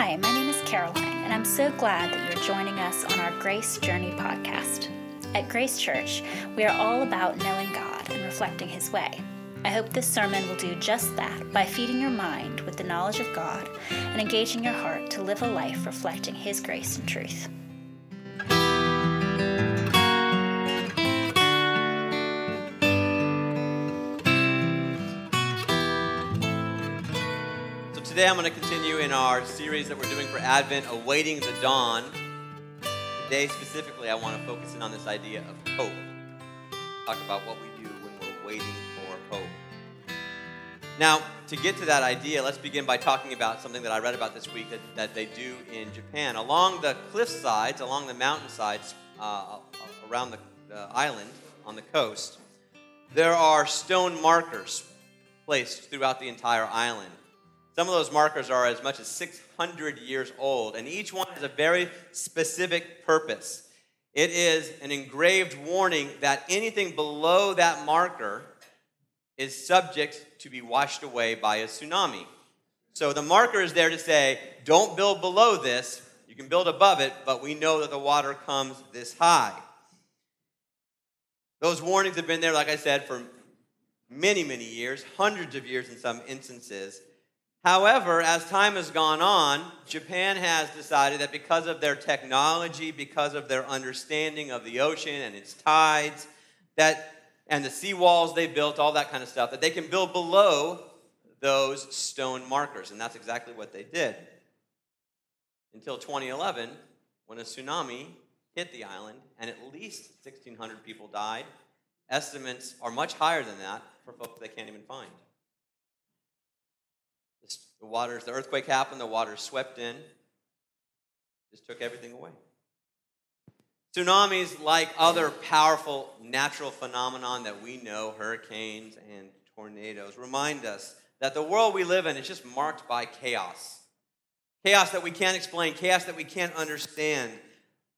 Hi, my name is Caroline, and I'm so glad that you're joining us on our Grace Journey podcast. At Grace Church, we are all about knowing God and reflecting His way. I hope this sermon will do just that by feeding your mind with the knowledge of God and engaging your heart to live a life reflecting His grace and truth. Today I'm going to continue in our series that we're doing for Advent, Awaiting the Dawn. Today specifically, I want to focus in on this idea of hope. Talk about what we do when we're waiting for hope. Now, to get to that idea, let's begin by talking about something that I read about this week that, that they do in Japan. Along the cliff sides, along the mountainsides, uh, around the, the island, on the coast, there are stone markers placed throughout the entire island. Some of those markers are as much as 600 years old, and each one has a very specific purpose. It is an engraved warning that anything below that marker is subject to be washed away by a tsunami. So the marker is there to say, don't build below this. You can build above it, but we know that the water comes this high. Those warnings have been there, like I said, for many, many years, hundreds of years in some instances. However, as time has gone on, Japan has decided that because of their technology, because of their understanding of the ocean and its tides, that and the seawalls they built, all that kind of stuff, that they can build below those stone markers. And that's exactly what they did. Until 2011, when a tsunami hit the island and at least 1,600 people died. Estimates are much higher than that for folks they can't even find. The waters, the earthquake happened, the waters swept in, just took everything away. Tsunamis, like other powerful natural phenomenon that we know, hurricanes and tornadoes, remind us that the world we live in is just marked by chaos. Chaos that we can't explain, chaos that we can't understand.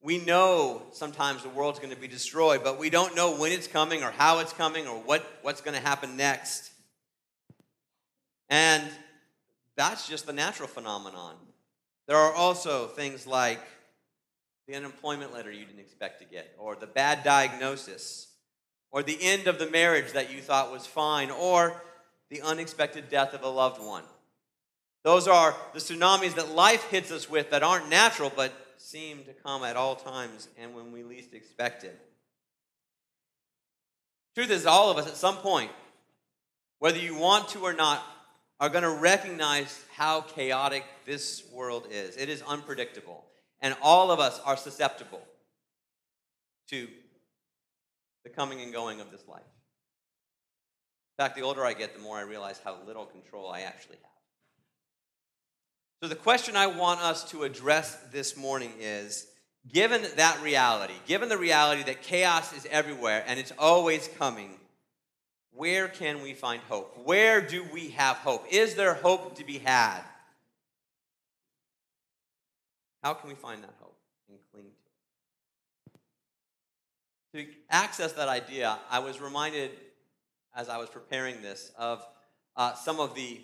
We know sometimes the world's going to be destroyed, but we don't know when it's coming or how it's coming or what, what's going to happen next. And that's just the natural phenomenon. There are also things like the unemployment letter you didn't expect to get, or the bad diagnosis, or the end of the marriage that you thought was fine, or the unexpected death of a loved one. Those are the tsunamis that life hits us with that aren't natural but seem to come at all times and when we least expect it. Truth is, all of us at some point, whether you want to or not, are going to recognize how chaotic this world is. It is unpredictable. And all of us are susceptible to the coming and going of this life. In fact, the older I get, the more I realize how little control I actually have. So, the question I want us to address this morning is given that reality, given the reality that chaos is everywhere and it's always coming, where can we find hope? Where do we have hope? Is there hope to be had? How can we find that hope and cling to it? To access that idea, I was reminded as I was preparing this of uh, some of the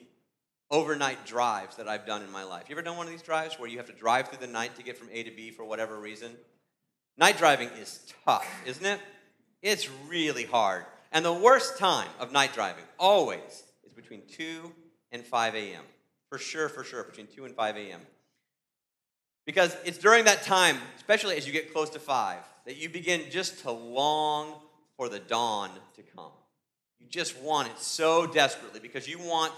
overnight drives that I've done in my life. You ever done one of these drives where you have to drive through the night to get from A to B for whatever reason? Night driving is tough, isn't it? It's really hard. And the worst time of night driving, always, is between 2 and 5 a.m. For sure, for sure, between 2 and 5 a.m. Because it's during that time, especially as you get close to 5, that you begin just to long for the dawn to come. You just want it so desperately because you want,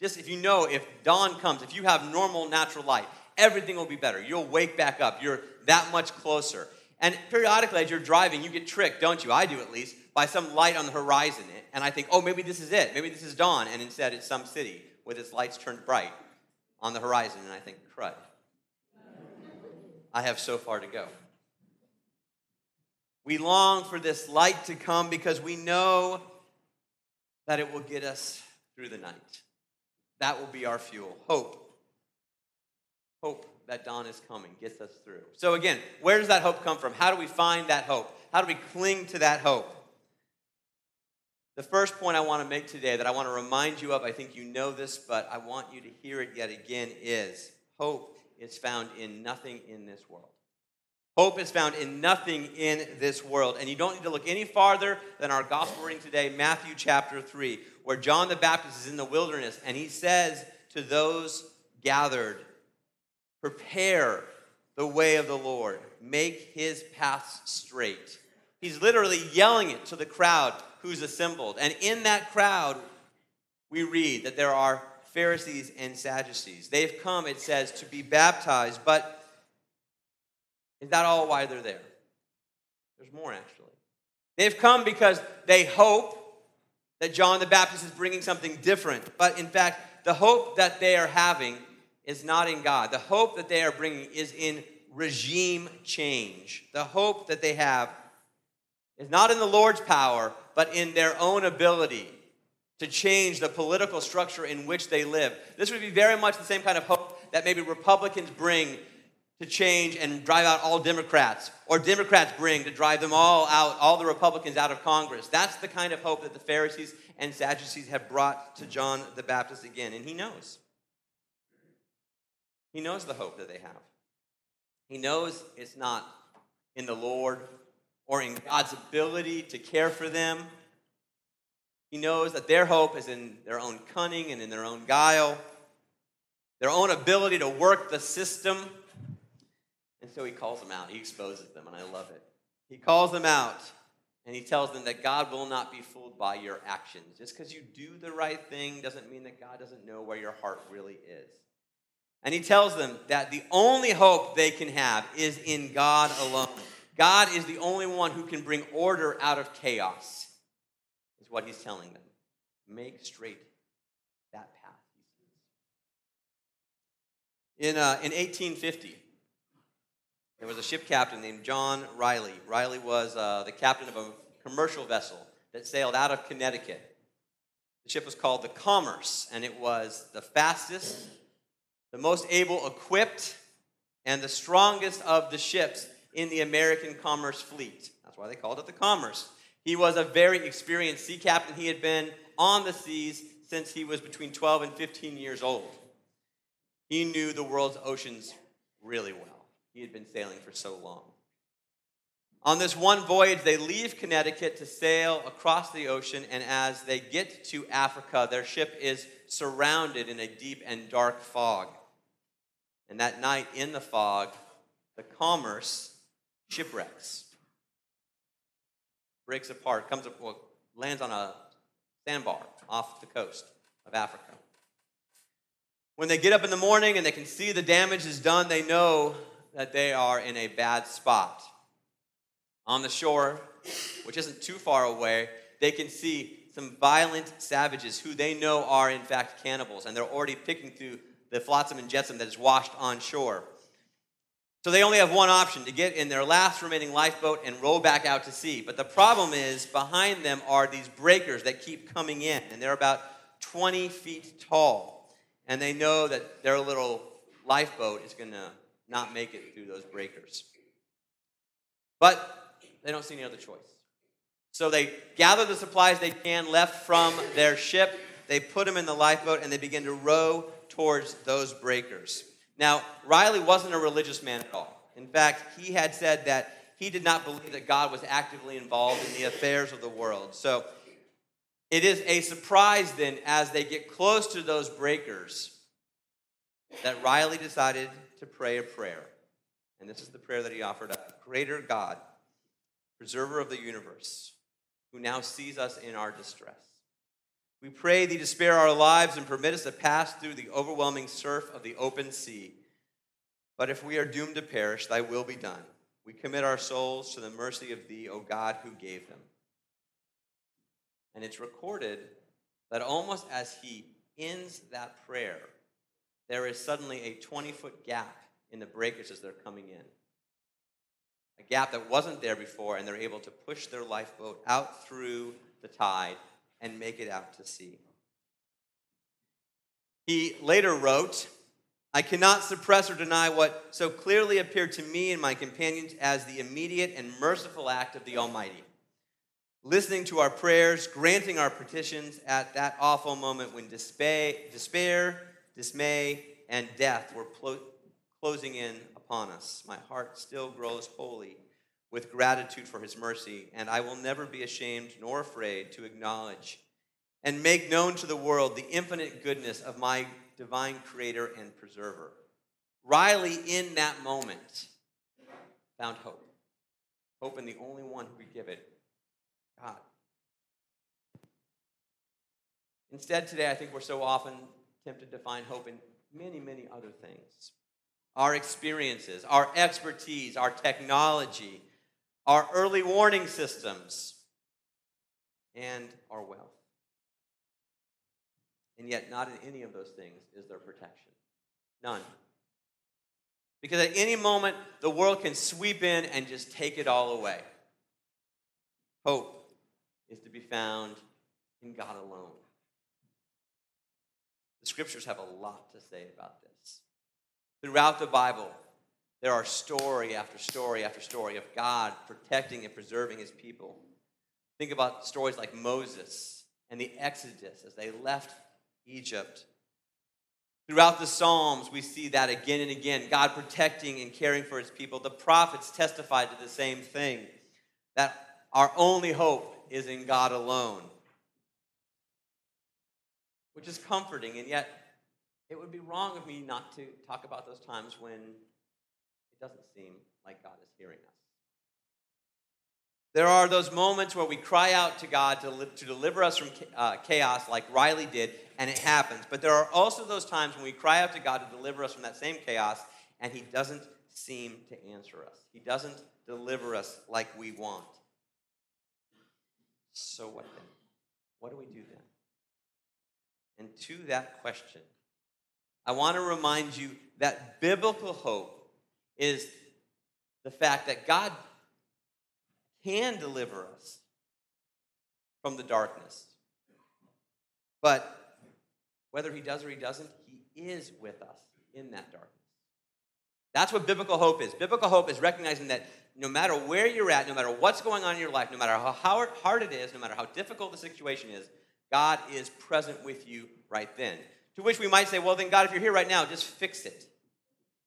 just if you know, if dawn comes, if you have normal natural light, everything will be better. You'll wake back up. You're that much closer. And periodically, as you're driving, you get tricked, don't you? I do at least, by some light on the horizon. And I think, oh, maybe this is it. Maybe this is dawn. And instead, it's some city with its lights turned bright on the horizon. And I think, crud. I have so far to go. We long for this light to come because we know that it will get us through the night. That will be our fuel. Hope. Hope that dawn is coming gets us through. So, again, where does that hope come from? How do we find that hope? How do we cling to that hope? The first point I want to make today that I want to remind you of, I think you know this, but I want you to hear it yet again, is hope is found in nothing in this world. Hope is found in nothing in this world. And you don't need to look any farther than our gospel reading today, Matthew chapter 3, where John the Baptist is in the wilderness and he says to those gathered, Prepare the way of the Lord, make his paths straight. He's literally yelling it to the crowd who's assembled. And in that crowd, we read that there are Pharisees and Sadducees. They've come, it says, to be baptized, but is that all why they're there? There's more, actually. They've come because they hope that John the Baptist is bringing something different. But in fact, the hope that they are having is not in God. The hope that they are bringing is in regime change. The hope that they have is not in the Lord's power, but in their own ability to change the political structure in which they live. This would be very much the same kind of hope that maybe Republicans bring to change and drive out all Democrats, or Democrats bring to drive them all out, all the Republicans out of Congress. That's the kind of hope that the Pharisees and Sadducees have brought to John the Baptist again, and he knows. He knows the hope that they have. He knows it's not in the Lord or in God's ability to care for them. He knows that their hope is in their own cunning and in their own guile, their own ability to work the system and so he calls them out. He exposes them, and I love it. He calls them out, and he tells them that God will not be fooled by your actions. Just because you do the right thing doesn't mean that God doesn't know where your heart really is. And he tells them that the only hope they can have is in God alone. God is the only one who can bring order out of chaos, is what he's telling them. Make straight that path, In, uh, in 1850, there was a ship captain named John Riley. Riley was uh, the captain of a commercial vessel that sailed out of Connecticut. The ship was called the Commerce, and it was the fastest, the most able equipped, and the strongest of the ships in the American commerce fleet. That's why they called it the Commerce. He was a very experienced sea captain. He had been on the seas since he was between 12 and 15 years old. He knew the world's oceans really well. He had been sailing for so long. On this one voyage, they leave Connecticut to sail across the ocean, and as they get to Africa, their ship is surrounded in a deep and dark fog. And that night in the fog, the commerce shipwrecks, breaks apart, comes up, well, lands on a sandbar off the coast of Africa. When they get up in the morning and they can see the damage is done, they know that they are in a bad spot. On the shore, which isn't too far away, they can see some violent savages who they know are, in fact, cannibals, and they're already picking through the flotsam and jetsam that is washed on shore. So they only have one option to get in their last remaining lifeboat and row back out to sea. But the problem is, behind them are these breakers that keep coming in, and they're about 20 feet tall. And they know that their little lifeboat is going to not make it through those breakers. But they don't see any other choice. So they gather the supplies they can left from their ship, they put them in the lifeboat, and they begin to row towards those breakers. Now, Riley wasn't a religious man at all. In fact, he had said that he did not believe that God was actively involved in the affairs of the world. So it is a surprise then, as they get close to those breakers, that Riley decided to pray a prayer. And this is the prayer that he offered up Greater God, preserver of the universe, who now sees us in our distress. We pray thee to spare our lives and permit us to pass through the overwhelming surf of the open sea. But if we are doomed to perish, thy will be done. We commit our souls to the mercy of thee, O God, who gave them. And it's recorded that almost as he ends that prayer, there is suddenly a 20 foot gap in the breakers as they're coming in. A gap that wasn't there before, and they're able to push their lifeboat out through the tide and make it out to sea. He later wrote, I cannot suppress or deny what so clearly appeared to me and my companions as the immediate and merciful act of the Almighty. Listening to our prayers, granting our petitions at that awful moment when despair, despair dismay, and death were closing in upon us. My heart still grows holy with gratitude for his mercy, and I will never be ashamed nor afraid to acknowledge and make known to the world the infinite goodness of my divine creator and preserver. Riley, in that moment, found hope. Hope in the only one who could give it God. Instead, today, I think we're so often tempted to find hope in many, many other things our experiences, our expertise, our technology, our early warning systems, and our wealth. And yet, not in any of those things is there protection. None. Because at any moment, the world can sweep in and just take it all away. Hope is to be found in God alone. The scriptures have a lot to say about this. Throughout the Bible, there are story after story after story of God protecting and preserving his people. Think about stories like Moses and the Exodus as they left Egypt. Throughout the Psalms, we see that again and again God protecting and caring for his people. The prophets testified to the same thing that our only hope is in God alone which is comforting, and yet it would be wrong of me not to talk about those times when it doesn't seem like God is hearing us. There are those moments where we cry out to God to, to deliver us from uh, chaos, like Riley did, and it happens. But there are also those times when we cry out to God to deliver us from that same chaos, and He doesn't seem to answer us. He doesn't deliver us like we want. So what then? What do we do then? And to that question, I want to remind you that biblical hope is the fact that God can deliver us from the darkness. But whether he does or he doesn't, he is with us in that darkness. That's what biblical hope is. Biblical hope is recognizing that no matter where you're at, no matter what's going on in your life, no matter how hard it is, no matter how difficult the situation is, God is present with you right then. To which we might say, well, then, God, if you're here right now, just fix it,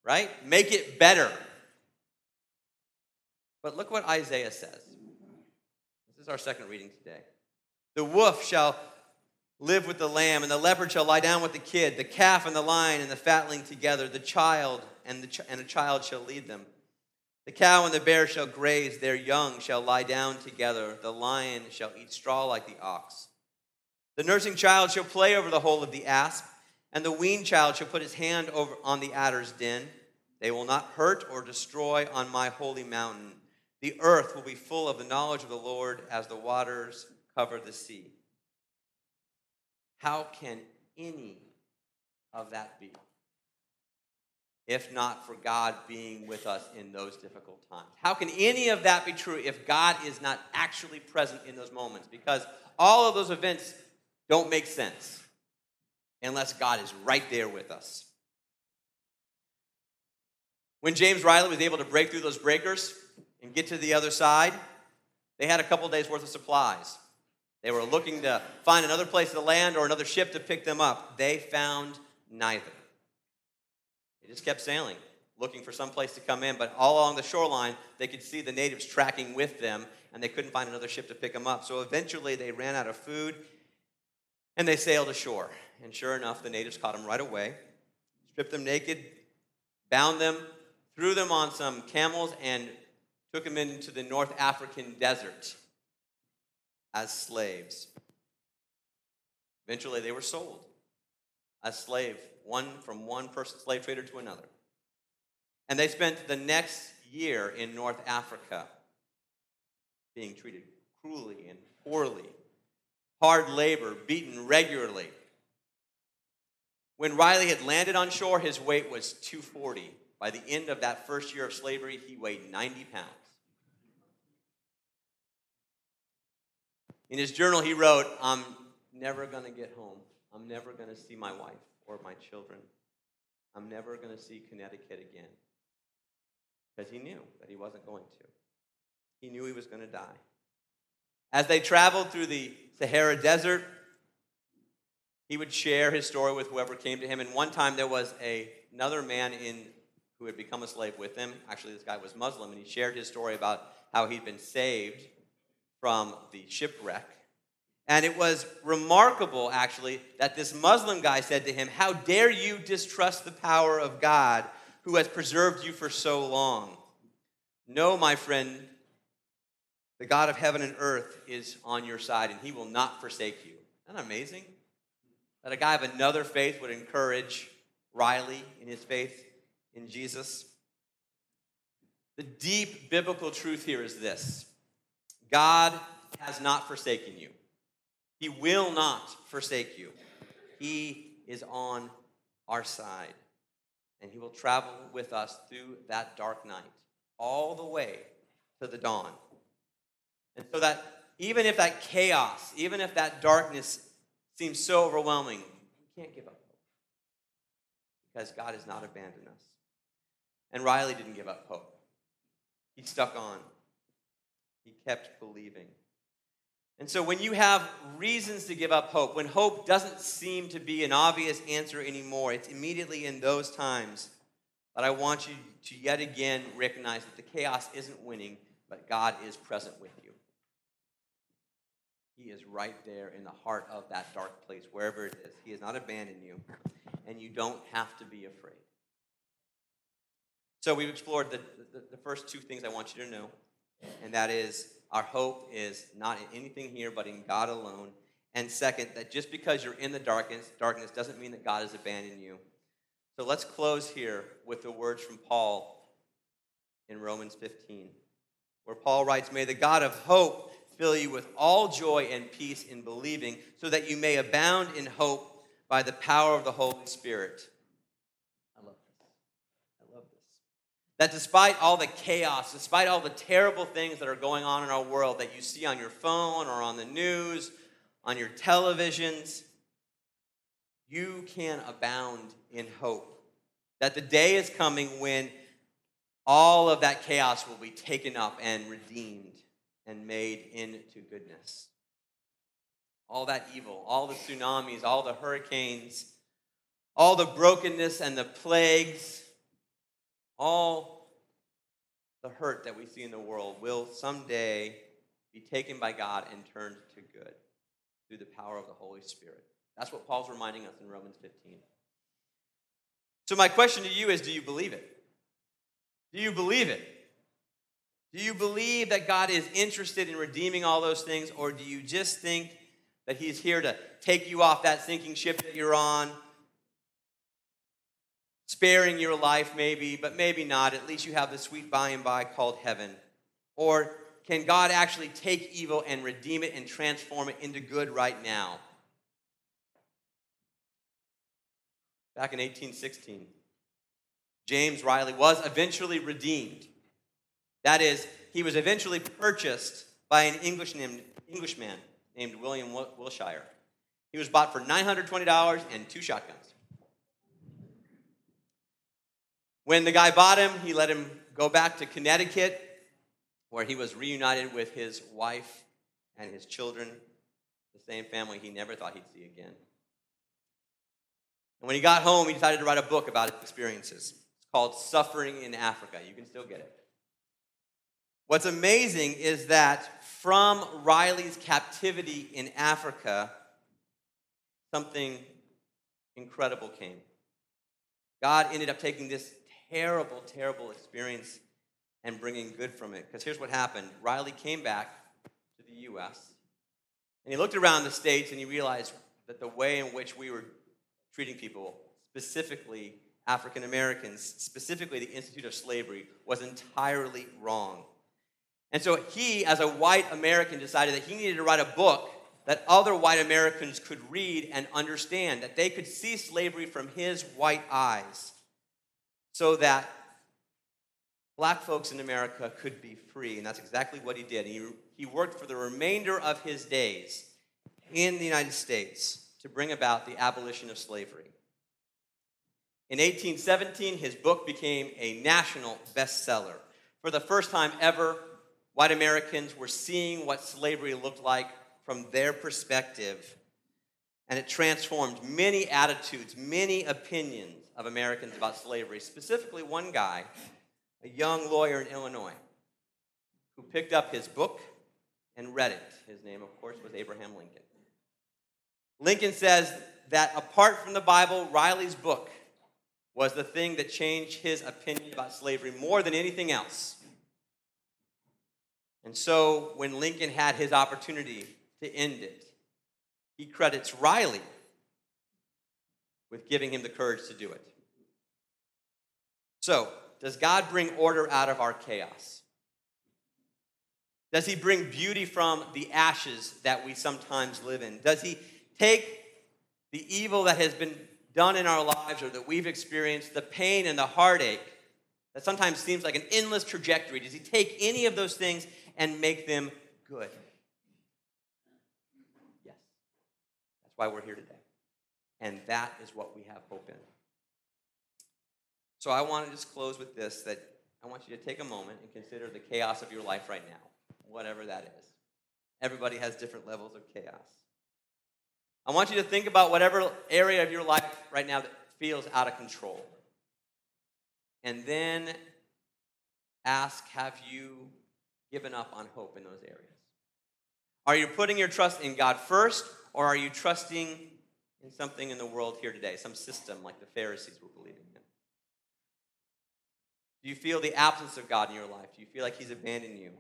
right? Make it better. But look what Isaiah says. This is our second reading today. The wolf shall live with the lamb, and the leopard shall lie down with the kid, the calf and the lion and the fatling together, the child and, the ch- and a child shall lead them. The cow and the bear shall graze, their young shall lie down together, the lion shall eat straw like the ox. The nursing child shall play over the hole of the asp, and the weaned child shall put his hand over on the adder's den. They will not hurt or destroy on my holy mountain. The earth will be full of the knowledge of the Lord as the waters cover the sea. How can any of that be? If not for God being with us in those difficult times. How can any of that be true if God is not actually present in those moments? Because all of those events don't make sense unless God is right there with us. When James Riley was able to break through those breakers and get to the other side, they had a couple days worth of supplies. They were looking to find another place to land or another ship to pick them up. They found neither. They just kept sailing, looking for some place to come in, but all along the shoreline, they could see the natives tracking with them, and they couldn't find another ship to pick them up. So eventually, they ran out of food and they sailed ashore. And sure enough, the natives caught them right away, stripped them naked, bound them, threw them on some camels, and took them into the North African desert as slaves. Eventually, they were sold as slave, one from one person, slave trader to another. And they spent the next year in North Africa being treated cruelly and poorly hard labor, beaten regularly. When Riley had landed on shore, his weight was 240. By the end of that first year of slavery, he weighed 90 pounds. In his journal, he wrote, I'm never going to get home. I'm never going to see my wife or my children. I'm never going to see Connecticut again. Because he knew that he wasn't going to. He knew he was going to die. As they traveled through the Sahara Desert, he would share his story with whoever came to him. And one time there was a, another man in who had become a slave with him. Actually, this guy was Muslim, and he shared his story about how he'd been saved from the shipwreck. And it was remarkable, actually, that this Muslim guy said to him, How dare you distrust the power of God who has preserved you for so long? No, my friend, the God of heaven and earth is on your side, and he will not forsake you. Isn't that amazing? That a guy of another faith would encourage Riley in his faith in Jesus. The deep biblical truth here is this God has not forsaken you, He will not forsake you. He is on our side, and He will travel with us through that dark night, all the way to the dawn. And so that even if that chaos, even if that darkness seems so overwhelming, we can't give up hope because God has not abandoned us. And Riley didn't give up hope. He stuck on. He kept believing. And so when you have reasons to give up hope, when hope doesn't seem to be an obvious answer anymore, it's immediately in those times that I want you to yet again recognize that the chaos isn't winning, but God is present with you. He is right there in the heart of that dark place, wherever it is. He has not abandoned you, and you don't have to be afraid. So we've explored the, the, the, first two things I want you to know, and that is our hope is not in anything here but in God alone. And second, that just because you're in the darkness, darkness doesn't mean that God has abandoned you. So let's close here with the words from Paul in Romans 15, where Paul writes, May the God of hope fill you with all joy and peace in believing, so that you may abound in hope by the power of the Holy Spirit. I love this. I love this. That despite all the chaos, despite all the terrible things that are going on in our world that you see on your phone or on the news, on your televisions, you can abound in hope. That the day is coming when all of that chaos will be taken up and redeemed and made into goodness. All that evil, all the tsunamis, all the hurricanes, all the brokenness and the plagues, all the hurt that we see in the world will someday be taken by God and turned to good through the power of the Holy Spirit. That's what Paul's reminding us in Romans 15. So, my question to you is do you believe it? Do you believe it? Do you believe that God is interested in redeeming all those things, or do you just think that He's here to take you off that sinking ship that you're on, sparing your life maybe, but maybe not? At least you have the sweet by and by called heaven. Or can God actually take evil and redeem it and transform it into good right now? Back in 1816, James Riley was eventually redeemed that is, he was eventually purchased by an English named, Englishman named William Willshire. He was bought for $920 and two shotguns. When the guy bought him, he let him go back to Connecticut, where he was reunited with his wife and his children, the same family he never thought he'd see again. And when he got home, he decided to write a book about his experiences. It's called Suffering in Africa. You can still get it. What's amazing is that from Riley's captivity in Africa, something incredible came. God ended up taking this terrible, terrible experience and bringing good from it. Because here's what happened Riley came back to the U.S., and he looked around the States and he realized that the way in which we were treating people, specifically African Americans, specifically the Institute of Slavery, was entirely wrong. And so he, as a white American, decided that he needed to write a book that other white Americans could read and understand, that they could see slavery from his white eyes, so that black folks in America could be free. And that's exactly what he did. He, he worked for the remainder of his days in the United States to bring about the abolition of slavery. In 1817, his book became a national bestseller. For the first time ever, White Americans were seeing what slavery looked like from their perspective. and it transformed many attitudes, many opinions of Americans about slavery. Specifically, one guy, a young lawyer in Illinois, who picked up his book and read it. His name, of course, was Abraham Lincoln. Lincoln says that apart from the Bible, Riley's book was the thing that changed his opinion about slavery more than anything else. And so when Lincoln had his opportunity to end it, he credits Riley with giving him the courage to do it. So, does God bring order out of our chaos? Does he bring beauty from the ashes that we sometimes live in? Does he take the evil that has been done in our lives or that we've experienced, the pain and the heartache that sometimes seems like an endless trajectory, does he take any of those things and make them good. Yes. That's why we're here today. And that is what we have hope in. So I want to just close with this that I want you to take a moment and consider the chaos of your life right now, whatever that is. Everybody has different levels of chaos. I want you to think about whatever area of your life right now that feels out of control. And then ask Have you given up on hope in those areas? Are you putting your trust in God first, or are you trusting in something in the world here today, some system like the Pharisees were believing in? Do you feel the absence of God in your life? Do you feel like He's abandoned you?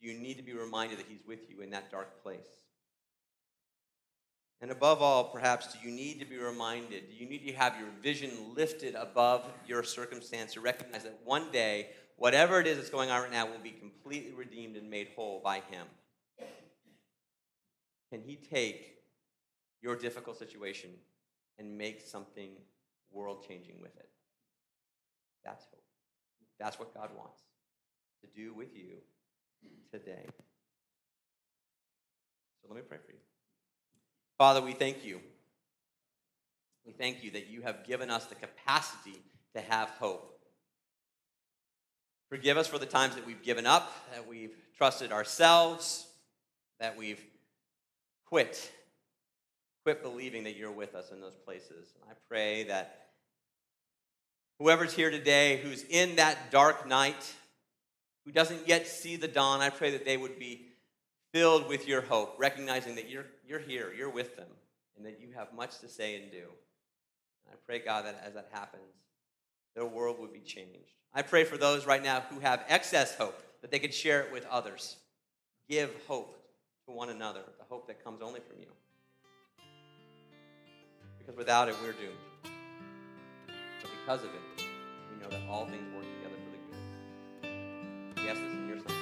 Do you need to be reminded that He's with you in that dark place? And above all, perhaps, do you need to be reminded? Do you need to have your vision lifted above your circumstance to recognize that one day whatever it is that's going on right now will be completely redeemed and made whole by Him. Can He take your difficult situation and make something world changing with it? That's hope. That's what God wants to do with you today. So let me pray for you. Father, we thank you. We thank you that you have given us the capacity to have hope. Forgive us for the times that we've given up, that we've trusted ourselves, that we've quit, quit believing that you're with us in those places. And I pray that whoever's here today who's in that dark night, who doesn't yet see the dawn, I pray that they would be filled with your hope, recognizing that you're, you're here, you're with them, and that you have much to say and do. And I pray, God, that as that happens, their world would be changed. I pray for those right now who have excess hope that they could share it with others. Give hope to one another, the hope that comes only from you. Because without it, we're doomed. But because of it, we know that all things work together for the good. Ask this in your Son.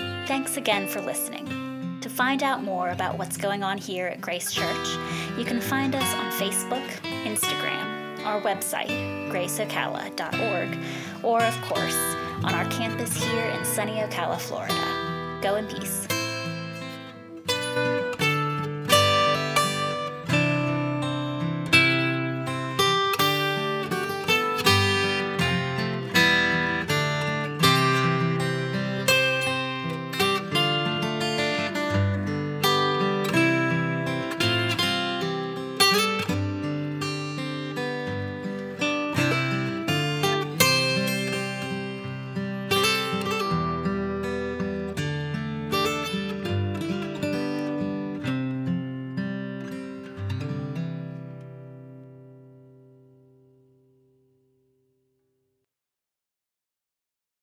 Amen. Thanks again for listening. Find out more about what's going on here at Grace Church, you can find us on Facebook, Instagram, our website, graceocala.org, or, of course, on our campus here in sunny Ocala, Florida. Go in peace.